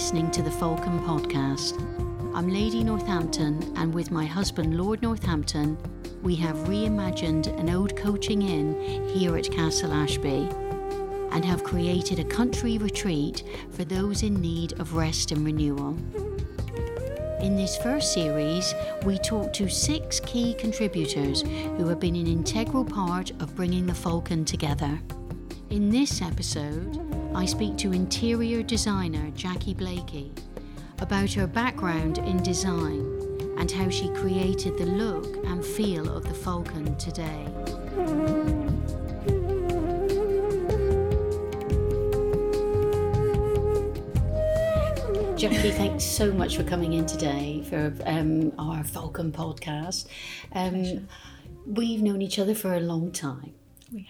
listening to the Falcon podcast. I'm Lady Northampton, and with my husband, Lord Northampton, we have reimagined an old coaching inn here at Castle Ashby and have created a country retreat for those in need of rest and renewal. In this first series, we talk to six key contributors who have been an integral part of bringing the Falcon together. In this episode, I speak to interior designer Jackie Blakey about her background in design and how she created the look and feel of the Falcon today. Jackie, thanks so much for coming in today for um, our Falcon podcast. Um, we've known each other for a long time,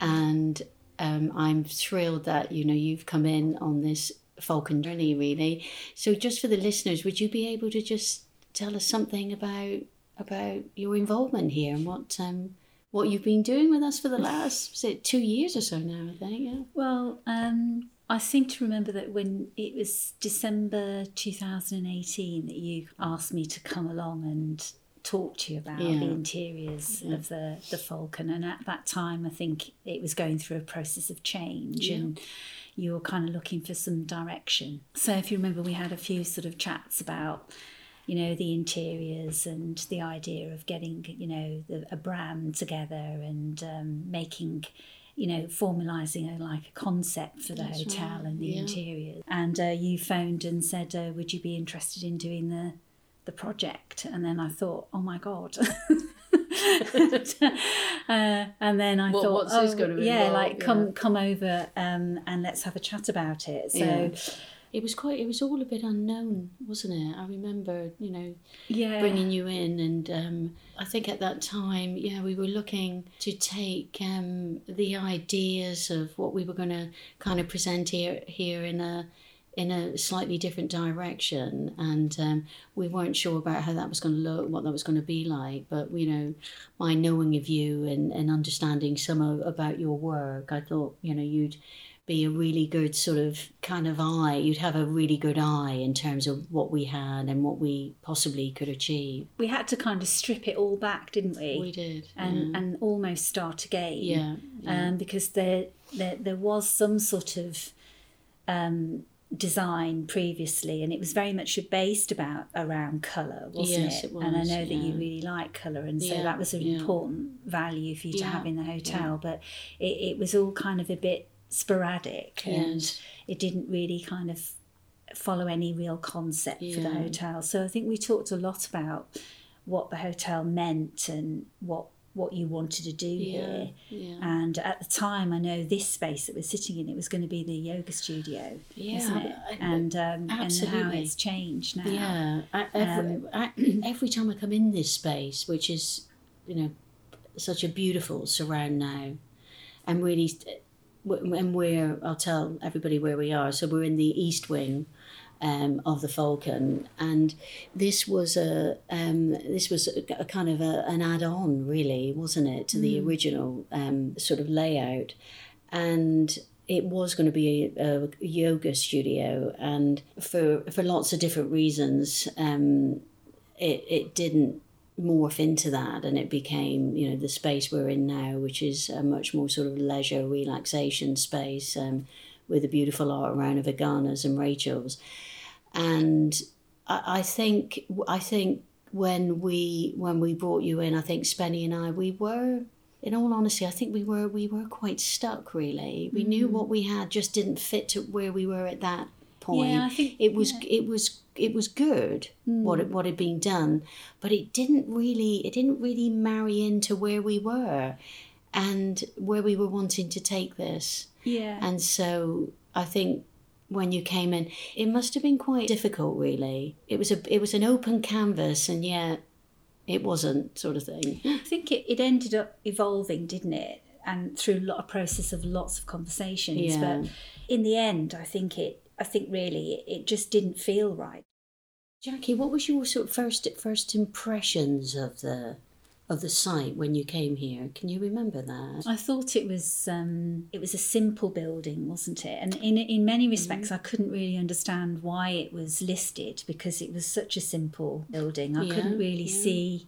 and um, I'm thrilled that you know you've come in on this Falcon journey. Really, so just for the listeners, would you be able to just tell us something about about your involvement here and what um, what you've been doing with us for the last say two years or so now? I think. Yeah. Well, um, I seem to remember that when it was December 2018 that you asked me to come along and talk to you about Yeah. the interiors of the, the Falcon. And at that time, I think it was going through a process of change Yeah. and you were kind of looking for some direction. So if you remember, we had a few sort of chats about you know the interiors and the idea of getting you know the, a brand together and um, making you know formalizing a, like a concept for the That's hotel right, and the yeah. interiors and uh, you phoned and said uh, would you be interested in doing the the project and then i thought oh my god uh, and then i What- thought oh, yeah involve? like come come over um, and let's have a chat about it so Yeah. It was quite. It was all a bit unknown, wasn't it? I remember, you know, yeah bringing you in, and um, I think at that time, yeah, we were looking to take um, the ideas of what we were going to kind of present here here in a in a slightly different direction, and um, we weren't sure about how that was going to look, what that was going to be like. But you know, my knowing of you and, and understanding some of, about your work, I thought you know you'd be a really good sort of kind of eye. You'd have a really good eye in terms of what we had and what we possibly could achieve. we had to kind of strip it all back didn't we We did, and and almost start again yeah, yeah. um, because there, there there was some sort of um, design previously, and it was very much based about around colour, wasn't Yes, it? it And I was, know that you really like colour, and so Yeah, that was an yeah. important value for you to Yeah, have in the hotel. But it, it was all kind of a bit sporadic, and Yes. it didn't really kind of follow any real concept for the hotel. So I think we talked a lot about what the hotel meant and what what you wanted to do Yeah, here. yeah. And at the time, I know this space that we're sitting in, it was going to be the yoga studio, Yeah, isn't it? And um, and how absolutely. it's changed now. Yeah, I, every, Um, I, every time I come in this space, which is, you know, such a beautiful surround now, and really, and we're, I'll tell everybody where we are. So we're in the east wing um, of the Falcon, and this was a um, this was a, a kind of a, an add-on, really, wasn't it, to the original um, sort of layout, and it was going to be a, a yoga studio, and for for lots of different reasons, um, it it didn't morph into that and it became you know the space we're in now which is a much more sort of leisure relaxation space um, with the beautiful art around of Aganas and Rachel's and I, I think I think when we when we brought you in I think Spenny and I we were in all honesty I think we were we were quite stuck really. We knew mm. what we had just didn't fit to where we were at that point Yeah, I think- it was it was it was good mm. what it, what had been done but it didn't really it didn't really marry into where we were and where we were wanting to take this. Yeah. and so I think when you came in, it must have been quite difficult. Really, it was a it was an open canvas, and yet it wasn't sort of thing. I think it, it ended up evolving, didn't it? And through a lot of process of lots of conversations. Yeah. But in the end, I think it. I think really it just didn't feel right. Jackie, what was your sort of first first impressions of the of the site when you came here. Can you remember that? I thought it was um, it was a simple building, wasn't it? And in in many respects, Mm-hmm. I couldn't really understand why it was listed because it was such a simple building. I couldn't really yeah. see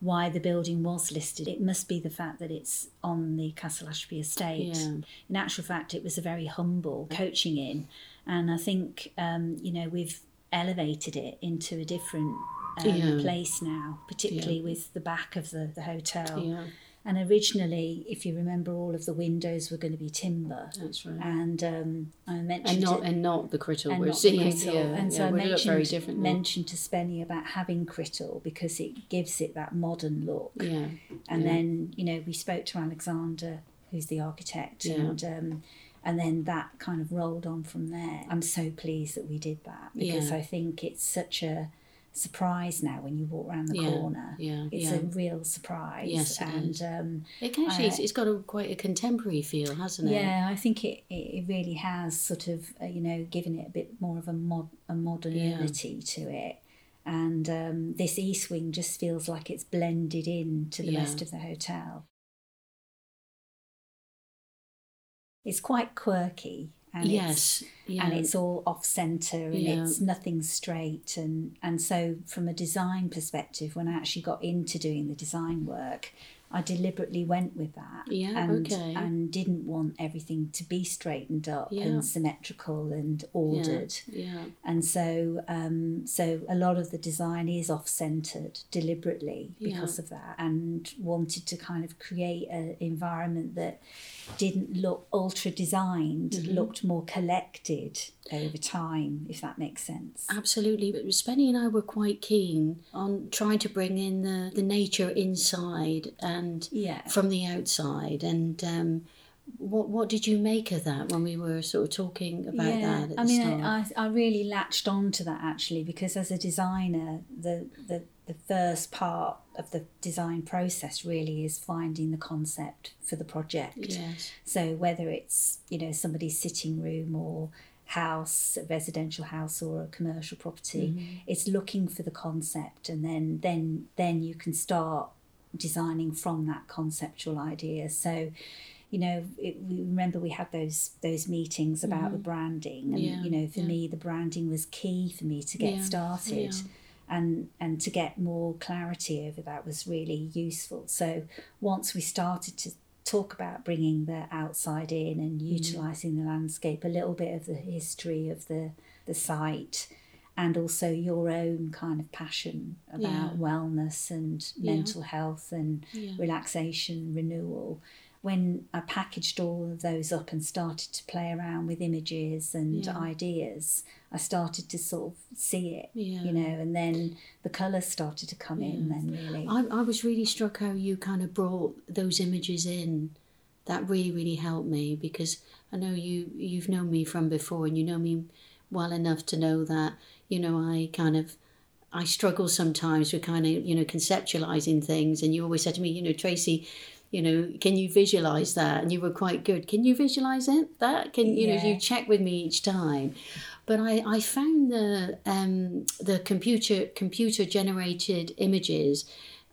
why the building was listed. It must be the fact that it's on the Castle Ashby estate. Yeah. In actual fact, it was a very humble coaching inn, and I think um, you know we've elevated it into a different. Um, Yeah. place now, particularly with the back of the, the hotel. Yeah, And originally, if you remember, all of the windows were going to be timber. that's right. And um, I mentioned And not it- and not the Crittall and we're not seeing Crittall. here. And so yeah, I mentioned, mentioned to Spenny about having Crittall because it gives it that modern look. yeah, And yeah. then, you know, we spoke to Alexander, who's the architect, Yeah. and um, and then that kind of rolled on from there. I'm so pleased that we did that because Yeah. I think it's such a surprise now when you walk around the Yeah, corner. yeah, It's yeah. a real surprise. Yes, and um, It actually, it's, it's got a quite a contemporary feel, hasn't it? yeah, I think it, it, really has sort of, uh, you know, given it a bit more of a, mod, a modernity to it. And um, this east wing just feels like it's blended in to the rest of the hotel. It's quite quirky. And It's, yes, yeah. and it's all off center and Yeah. it's nothing straight and and so from a design perspective when I actually got into doing the design work I deliberately went with that Yeah, and okay. and didn't want everything to be straightened up Yeah. and symmetrical and yeah, ordered yeah, and so um, so a lot of the design is off centered deliberately because Yeah. of that and wanted to kind of create an environment that didn't look ultra designed, Mm-hmm. looked more collected over time, if that makes sense. absolutely. But Spenny and I were quite keen on trying to bring in the, the nature inside and Yeah. from the outside. And um, what what did you make of that when we were sort of talking about that? At I the mean, start? I, I really latched on to that actually because as a designer, the, the the first part of the design process really is finding the concept for the project. yes, So whether it's you know somebody's sitting room or house, a residential house or a commercial property, it's looking for the concept, and then then then you can start designing from that conceptual idea. So. You know, it, we remember we had those those meetings about the mm-hmm. branding, and Yeah, you know, for yeah. me, the branding was key for me to get Yeah, started and and to get more clarity over that was really useful so once we started to talk about bringing the outside in and mm. utilizing the landscape a little bit of the history of the the site and also your own kind of passion about Yeah. wellness and Yeah. mental health and Yeah. relaxation renewal when I packaged all of those up and started to play around with images and ideas, I started to sort of see it, Yeah. you know, and then the colours started to come in. Then really, I, I was really struck how you kind of brought those images in. That really, really helped me because I know you you've known me from before and you know me well enough to know that you know I kind of I struggle sometimes with kind of you know conceptualizing things and you always said to me you know Tracy you know can you visualize that? And you were quite good. Can you visualize it? That can you know you check with me each time. But I, I found the um, the computer computer generated images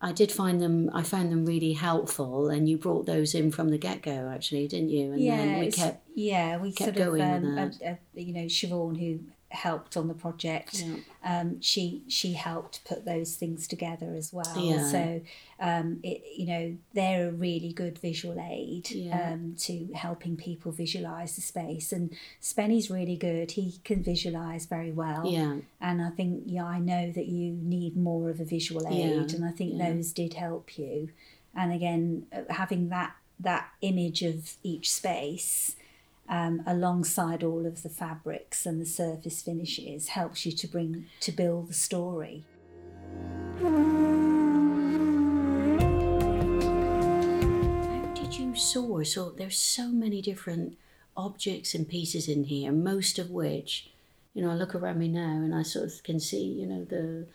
I did find them I found them really helpful and you brought those in from the get go actually didn't you? And yeah, then we kept yeah, we kept sort of, going with um, that. uh, uh, you know, Siobhan who helped on the project. Yeah. Um, she she helped put those things together as well. Yeah. So um, it you know they're a really good visual aid Yeah. um, to helping people visualize the space. And Spenny's really good. He can visualize very well. yeah And I think yeah I know that you need more of a visual aid, and I think those did help you. And again, uh, having that that image of each space um, alongside all of the fabrics and the surface finishes helps you to bring to build the story. How did you source? So there's so many different objects and pieces in here, most of which, you know, I look around me now and I sort of can see, you know, the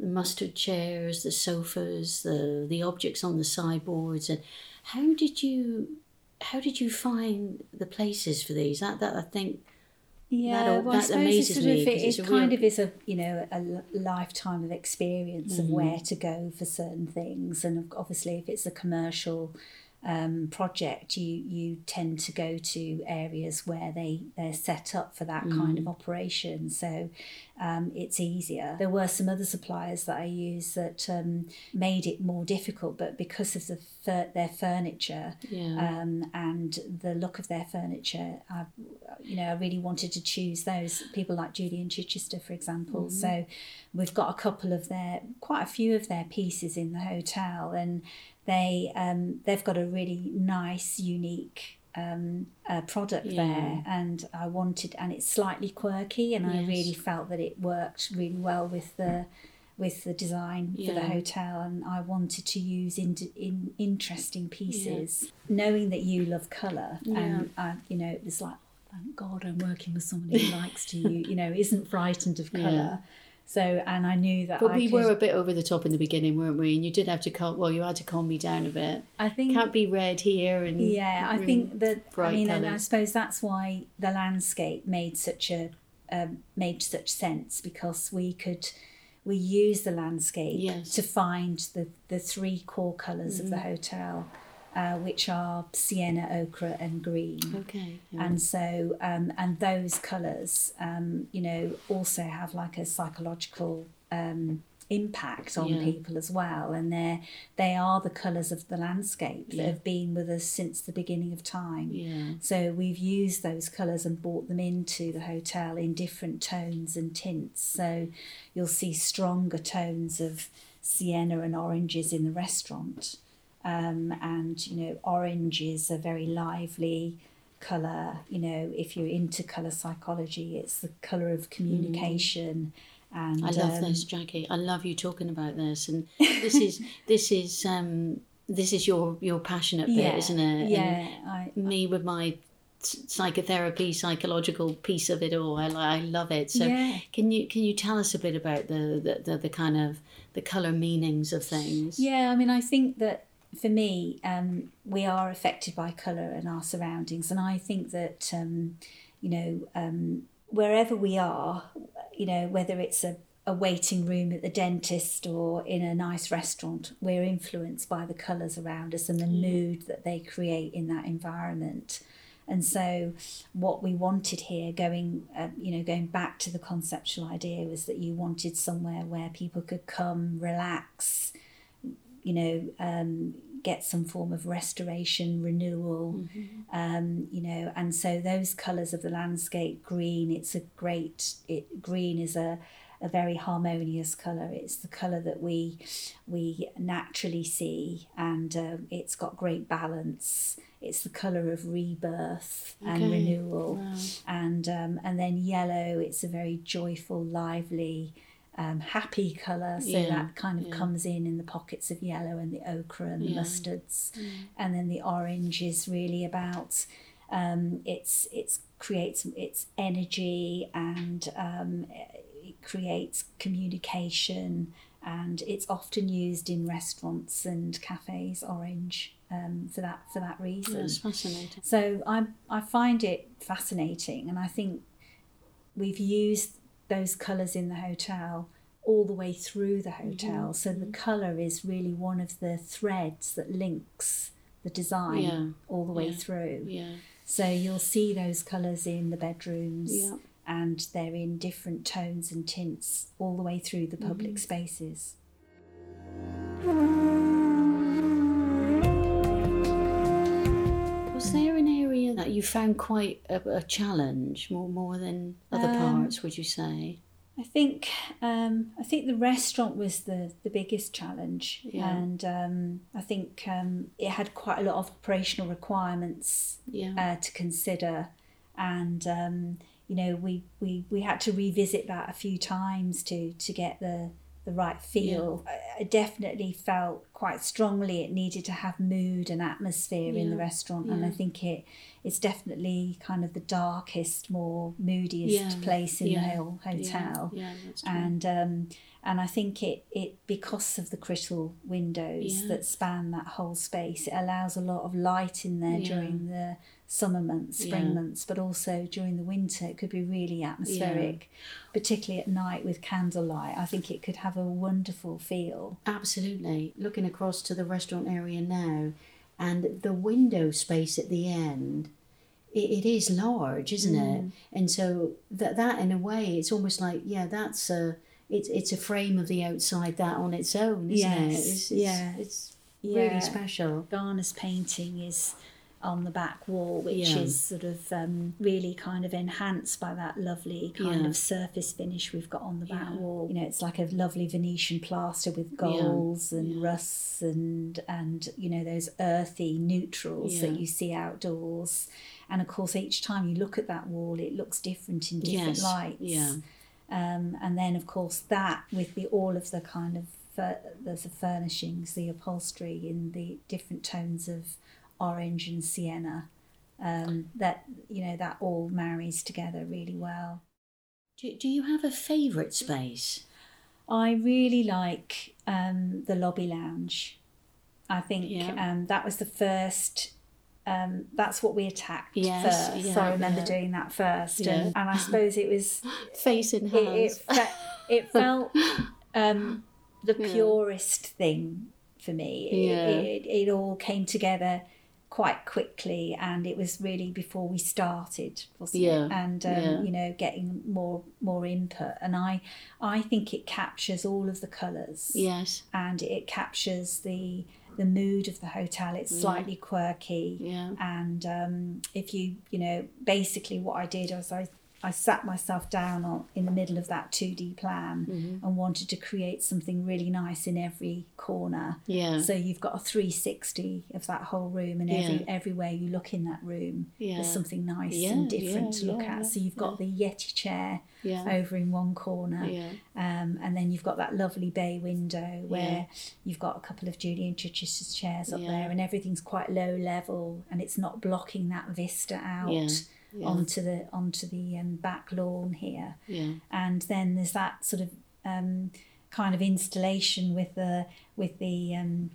the mustard chairs, the sofas, the the objects on the sideboards, and how did you how did you find the places for these? That that I think Yeah, that, well, I suppose amazes it sort me of, it, it's it kind real- of is a you know a lifetime of experience of Mm. where to go for certain things, and obviously if it's a commercial um, project, you you tend to go to areas where they they're set up for that kind Mm. of operation, so um, it's easier. There were some other suppliers that I used that um, made it more difficult, but because of the fur- their furniture Yeah. um, and the look of their furniture, I, you know, I really wanted to choose those people like Julian Chichester, for example. So we've got a couple of their, quite a few of their pieces in the hotel, and they um, they've got a really nice, unique um, uh, product Yeah. there, and I wanted, and it's slightly quirky, and I really felt that it worked really well with the with the design for the hotel and I wanted to use in, in interesting pieces. Knowing that you love colour and I, you know it was like thank God I'm working with somebody who likes to you you know isn't frightened of colour. Yeah. So and I knew that But I we could, were a bit over the top in the beginning, weren't we? And you did have to calm. Well, you had to calm me down a bit. I think Can't be red here and Yeah, I think that I mean, and I suppose that's why the landscape made such a um, made such sense because we could we use the landscape Yes. to find the the three core colors of the Mm-hmm. hotel, uh, which are sienna, ochre, and green. Okay. yeah. And so, um, and those colours, um, you know, also have like a psychological um, impact on Yeah. people as well. And they're, they are the colours of the landscape that Yeah. have been with us since the beginning of time. yeah. So we've used those colours and brought them into the hotel in different tones and tints. So you'll see stronger tones of sienna and oranges in the restaurant. Um, and, you know, orange is a very lively colour. You know, if you're into colour psychology, it's the colour of communication. And I love um, this, Jackie. I love you talking about this, and this is this is um this is your your passionate bit, Yeah, isn't it? yeah, I, me with my psychotherapy, psychological piece of it all. I I love it. So Yeah. can you can you tell us a bit about the the, the, the kind of the color meanings of things? Yeah, I mean, I think that for me, um, we are affected by colour and our surroundings, and I think that um, you know um, wherever we are, you know whether it's a, a waiting room at the dentist or in a nice restaurant, we're influenced by the colours around us and the mood that they create in that environment. And so, what we wanted here, going, uh, you know, going back to the conceptual idea, was that you wanted somewhere where people could come, relax, you know, um, get some form of restoration, renewal, um, you know, and so those colours of the landscape, green, it's a great, it green is a, a very harmonious colour. It's the colour that we we naturally see, and um, it's got great balance. It's the colour of rebirth and Okay. renewal Wow. and um, and then yellow it's a very joyful lively um, happy colour so Yeah, that kind of yeah. comes in in the pockets of yellow and the ochre and the Yeah. mustards and then the orange is really about um, it's it's creates it's energy and um, it creates communication and it's often used in restaurants and cafes orange um, for that for that reason That's fascinating. so I I find it fascinating, and I think we've used those colours in the hotel all the way through the hotel. So the colour is really one of the threads that links the design Yeah, all the way yeah, through. Yeah. So you'll see those colours in the bedrooms. And they're in different tones and tints all the way through the public Mm-hmm. spaces. That you found quite a, a challenge, more more than other Um, parts? Would you say? I think um, I think the restaurant was the, the biggest challenge, Yeah. and um, I think um, it had quite a lot of operational requirements Yeah. uh, to consider, and um, you know we, we, we had to revisit that a few times to to get the the right feel. I, I definitely felt quite strongly it needed to have mood and atmosphere in the Yeah. restaurant, and I think it it's definitely kind of the darkest, more moodiest Yeah. place in Yeah. the whole hotel Yeah, yeah and um, and I think it it because of the Crittall windows Yeah. that span that whole space, it allows a lot of light in there Yeah. during the summer months, spring Yeah. months, but also during the winter. It could be really atmospheric, particularly at night with candlelight. I think it could have a wonderful feel. Absolutely. Looking across to the restaurant area now, and the window space at the end, it, it is large, isn't it? Mm. And so that that in a way, it's almost like yeah, that's a it's it's a frame of the outside that on its own, isn't it? It's, it's, yeah. it's Yeah. really special. Garner's painting is on the back wall, which Yeah. is sort of um, really kind of enhanced by that lovely kind Yeah. of surface finish we've got on the back Yeah. wall. You know, it's like a lovely Venetian plaster with golds and rusts and and you know those earthy neutrals that you see outdoors. And of course, each time you look at that wall, it looks different in different Yes, lights. yeah. Um, and then, of course, that with the all of the kind of fur- the furnishings, the upholstery in the different tones of orange and sienna. Um, that you know that all marries together really well. Do, do you have a favourite space? I really like um, the lobby lounge. I think Yeah. um, that was the first. Um, that's what we attacked Yes, first. yeah, so I remember yeah. doing that first, Yeah. and, and I suppose it was Face in it, it, fe- it felt um, the purest thing for me. It, Yeah. it, it all came together quite quickly, and it was really before we started, wasn't Yeah, it? And um, yeah. you know, getting more more input, and I I think it captures all of the colours yes. and it captures the the mood of the hotel. It's slightly quirky, Yeah. and um, if you you know basically what I did was I I sat myself down on, in the middle of that two D plan Mm-hmm. and wanted to create something really nice in every corner. Yeah. So you've got a 360 of that whole room, and every Yeah. everywhere you look in that room, Yeah. there's something nice Yeah, and different to look at. So you've got the Yeti chair over in one corner, um, and then you've got that lovely bay window where you've got a couple of Julian Chichester's chairs up there, and everything's quite low level, and it's not blocking that vista out Onto the onto the um, back lawn here. Yeah. And then there's that sort of um, kind of installation with the with the um,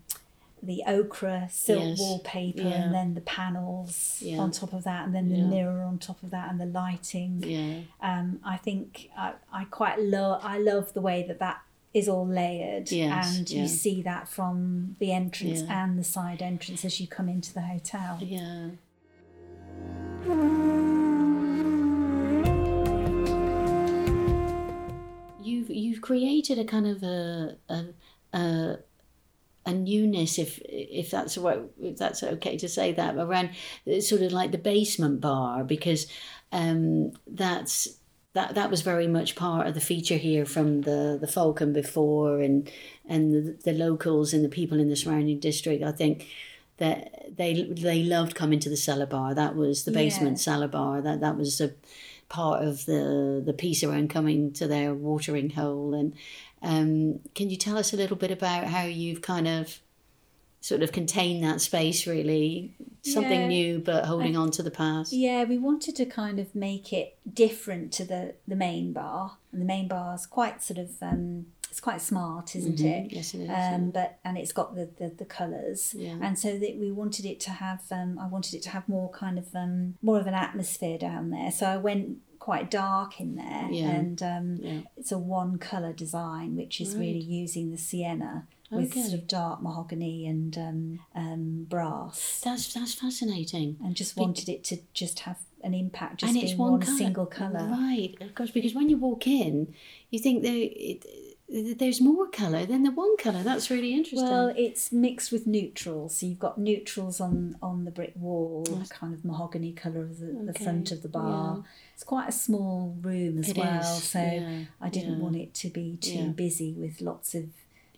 the ochre silk Yes. wallpaper, Yeah. and then the panels Yeah. on top of that, and then the Yeah. mirror on top of that, and the lighting Yeah. um, I think I, I quite love I love the way that that is all layered Yes, and you see that from the entrance and the side entrance as you come into the hotel. Yeah. You've created a kind of a a a, a newness, if if that's what if that's okay to say that around it's sort of like the basement bar because um, that's that that was very much part of the feature here from the the Falcon before and and the, the locals and the people in the surrounding district. I think that they they loved coming to the cellar bar. That was the basement Yeah. cellar bar. That that was a part of the the piece around coming to their watering hole. And um, can you tell us a little bit about how you've kind of sort of contained that space? Really, something Yeah. new, but holding on to the past. Yeah, we wanted to kind of make it different to the the main bar, and the main bar is quite sort of um, it's quite smart, isn't it? Yes, it is. Um, but and it's got the the, the colours, Yeah. and so that we wanted it to have. Um, I wanted it to have more kind of um, more of an atmosphere down there. So I went quite dark in there, Yeah. and um, Yeah. it's a one colour design, which is really using the sienna with Okay. sort of dark mahogany and um, um, brass, That's that's fascinating. and just wanted it to just have an impact, just and it's one, one, colour. single colour. Right, of course, because when you walk in, you think it, there's more colour than the one colour. That's really interesting. Well, it's mixed with neutrals. So you've got neutrals on on the brick wall, kind of mahogany colour of the, the front of the bar. It's quite a small room as It well, is, so yeah, I didn't yeah. want it to be too Yeah. busy with lots of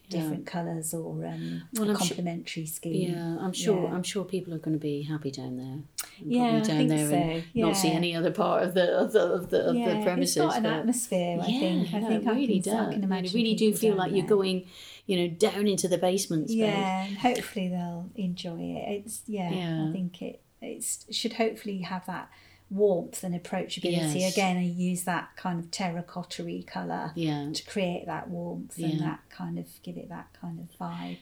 different colours or um, Well, a complementary scheme. yeah, I'm sure. Yeah. I'm sure people are going to be happy down there. Yeah, probably I down think there so, and not see any other part of the of the of the, of yeah, the premises. it's got an atmosphere. I yeah, think. I no, think it really I can, does. I can imagine. you really do feel down like you're going, you know, down into the basement space. Yeah, hopefully they'll enjoy it. It's yeah, Yeah. I think it it's should hopefully have that warmth and approachability. Yes. Again, I use that kind of terracotta colour Yeah. to create that warmth Yeah. and that kind of give it that kind of vibe.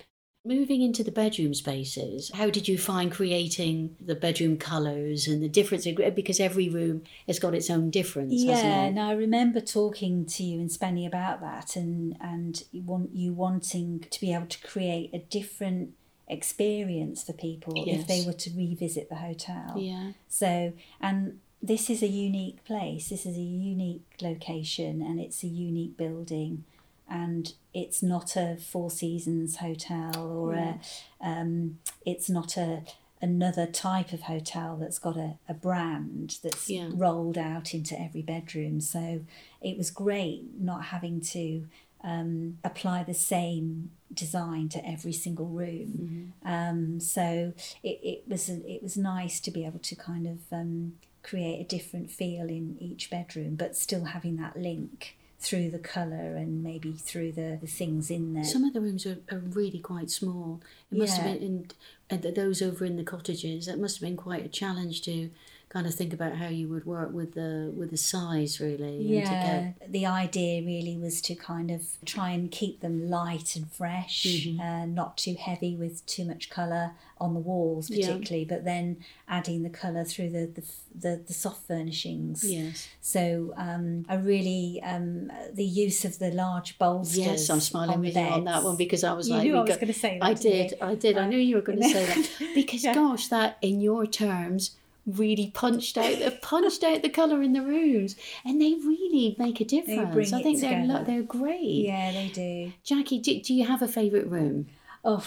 Moving into the bedroom spaces, how did you find creating the bedroom colours and the difference? Because every room has got its own difference, Yeah, hasn't it? and I remember talking to you and Spenny about that, and and you want you wanting to be able to create a different experience for people if they were to revisit the hotel. Yeah. So, and this is a unique place. This is a unique location, and it's a unique building, and it's not a Four Seasons hotel or a. Um, it's not a another type of hotel that's got a, a brand that's Yeah. rolled out into every bedroom. So it was great not having to um, apply the same design to every single room. Um, so it, it was it was nice to be able to kind of um, create a different feel in each bedroom, but still having that link through the colour and maybe through the, the things in there. Some of the rooms are, are really quite small. It must Yeah. have been, in, and those over in the cottages, that must have been quite a challenge to kind of think about how you would work with the with the size really. to Yeah, get- the idea really was to kind of try and keep them light and fresh, Mm-hmm. uh, not too heavy with too much colour on the walls, Yeah. particularly, but then adding the colour through the, the the the soft furnishings. yes. So um, I really um, the use of the large bolsters. Yes, I'm smiling on with you on that one because I was You like, knew I was got- gonna say that, I you? I did. I knew you were going to say that because, Yeah. gosh, that in your terms really punched out the punched out the colour in the rooms, and they really make a difference. I think they're lo- they're great. Yeah, they do. Jackie, do, do you have a favourite room? Oh,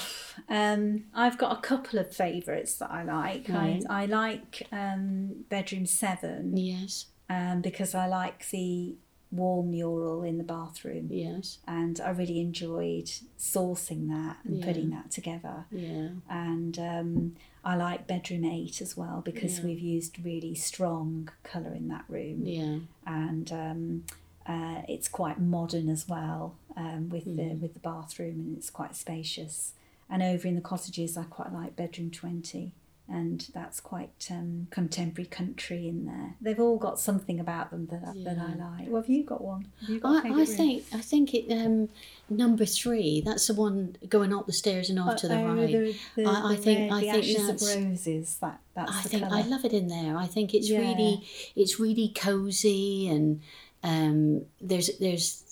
um, I've got a couple of favourites that I like. Right. I, I like um, bedroom seven. Yes, um, because I like the wall mural in the bathroom. yes, And I really enjoyed sourcing that and Yeah. putting that together. yeah, And um, I like bedroom eight as well because Yeah. we've used really strong colour in that room. yeah, And um, uh, it's quite modern as well um, with the Mm. with the bathroom and it's quite spacious. And over in the cottages, I quite like bedroom twenty, and that's quite um, contemporary country in there. They've all got something about them that I, that I like. Well, have you got one? You got I, I think I think it um, number three. That's the one going up the stairs and off to the Oh, right. The, the, I- I the think- red, I the think that's- of roses. That that's I the think colour. I love it in there. I think it's Yeah. really it's really cozy and um, there's there's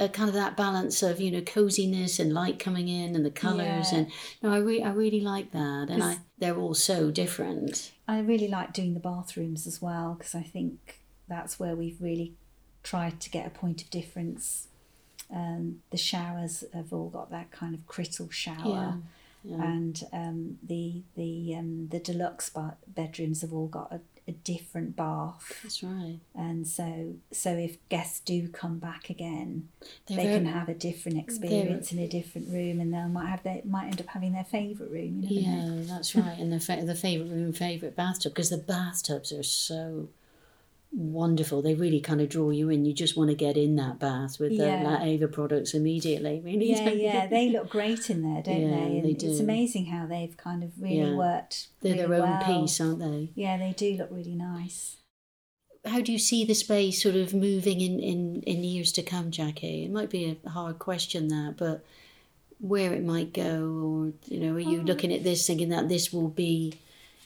a kind of that balance of you know coziness and light coming in and the colours Yeah. and no I re- I really like that and I they're all so different. I really like doing the bathrooms as well because I think that's where we've really tried to get a point of difference. Um, the showers have all got that kind of crystal shower, Yeah. and um, the the um, the deluxe ba- bedrooms have all got a, a different bath. That's right. And so, so if guests do come back again, They're they very- can have a different experience in a different room, and they might have their might end up having their favourite room. You know. Yeah, that's right. And the fa- the favorite room, favorite bathtub, because the bathtubs are so wonderful. They really kind of draw you in. You just want to get in that bath with the Yeah. La Ava products immediately. Really, Yeah, yeah, they look great in there, don't Yeah, they? And they it's amazing how they've kind of really Yeah. worked. They're really their own well. piece, aren't they? Yeah, they do look really nice. How do you see the space sort of moving in, in, in years to come, Jackie? It might be a hard question that, but where it might go, or you know, are you Oh. looking at this thinking that this will be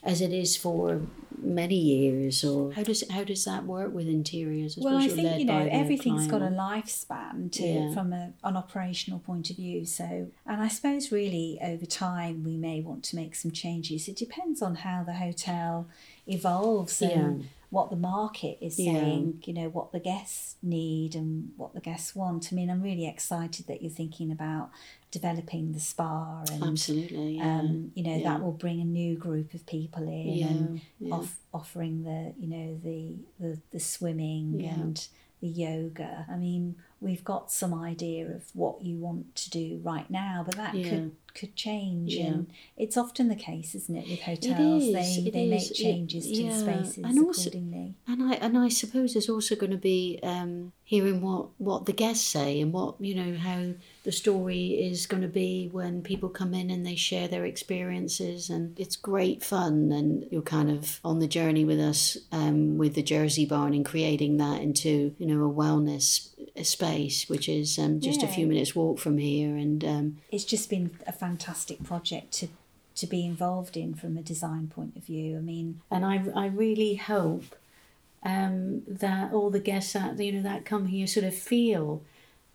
as it is for many years, or how does how does that work with interiors? As well, I think you know everything's got a lifespan to Yeah. from a, an operational point of view. So, and I suppose really over time we may want to make some changes. It depends on how the hotel evolves and what the market is Yeah. saying. You know what the guests need and what the guests want. I mean, I'm really excited that you're thinking about developing the spa and Absolutely, yeah. um, you know yeah. that will bring a new group of people in Yeah, and off, offering the you know the the, the swimming and the yoga i mean we've got some idea of what you want to do right now, but that Yeah. could could change. Yeah. And it's often the case, isn't it, with hotels? is, they it they is. make It- changes to yeah. the spaces And also- accordingly. And I and I suppose there's also going to be um, hearing what what the guests say and what you know how the story is going to be when people come in and they share their experiences and it's great fun and you're kind of on the journey with us um, with the Jersey Barn and creating that into you know a wellness space which is um, just a few minutes walk from here and um, It's just been a fantastic project to to be involved in from a design point of view. I mean, and I, I really hope um, that all the guests that you know that come here sort of feel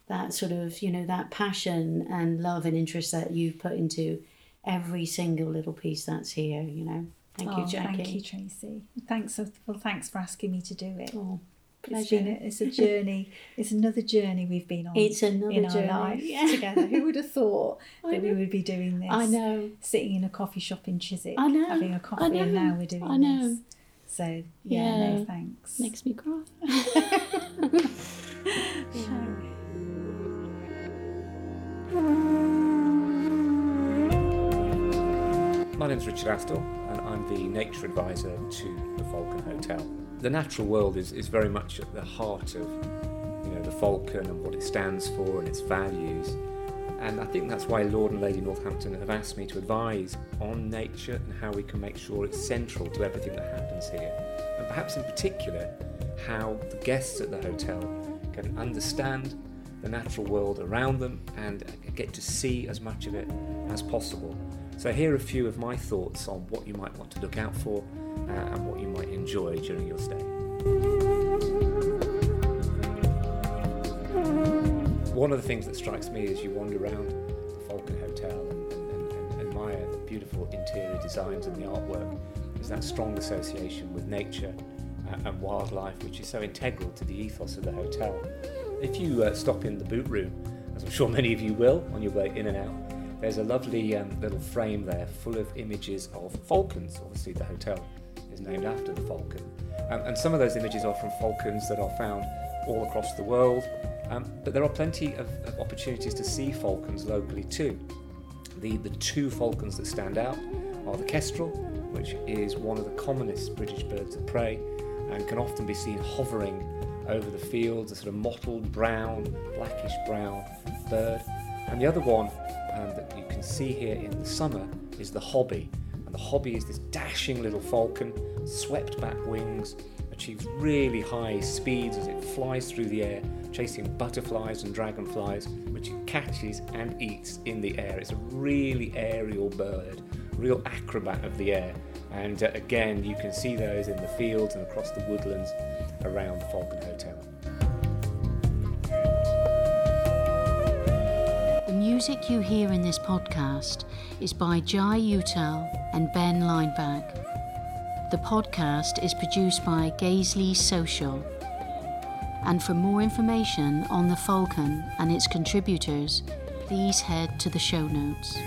that sort of you know that passion and love and interest that you've put into every single little piece that's here. You know, thank you, oh, Jackie. Thank you, Tracy. Thanks. For, well, thanks for asking me to do it. Oh, It's pleasure. been a, it's a journey. it's another journey we've been on. It's another in journey, our life yeah. together. Who would have thought that we would be doing this? I know. Sitting in a coffee shop in Chiswick, I know, having a coffee, and now we're doing I know. this. So yeah, Yeah. no thanks. Makes me cry. My name's Richard Astle, and I'm the nature advisor to the Falcon Hotel. The natural world is, is very much at the heart of you know the Falcon and what it stands for and its values. And I think that's why Lord and Lady Northampton have asked me to advise on nature and how we can make sure it's central to everything that happens here. And perhaps in particular, how the guests at the hotel can understand the natural world around them and get to see as much of it as possible. So, here are a few of my thoughts on what you might want to look out for uh, and what you enjoy during your stay. One of the things that strikes me as you wander around the Falcon Hotel and, and, and, and admire the beautiful interior designs and the artwork is that strong association with nature uh, and wildlife, which is so integral to the ethos of the hotel. If you uh, stop in the boot room, as I'm sure many of you will on your way in and out, there's a lovely um, little frame there full of images of falcons. Obviously, the hotel is named after the falcon. Um, and some of those images are from falcons that are found all across the world. Um, but there are plenty of, of opportunities to see falcons locally too. The, the two falcons that stand out are the kestrel, which is one of the commonest British birds of prey and can often be seen hovering over the fields, a sort of mottled brown, blackish brown bird. And the other one um, that you can see here in the summer is the hobby. The hobby is this dashing little falcon, swept back wings, achieves really high speeds as it flies through the air, chasing butterflies and dragonflies, which it catches and eats in the air. It's a really aerial bird, real acrobat of the air. And uh, again, you can see those in the fields and across the woodlands around the Falcon Hotel. Music you hear in this podcast is by Jai Uttal and Ben Leinbach. The podcast is produced by Gaisley Social. And for more information on the Falcon and its contributors, please head to the show notes.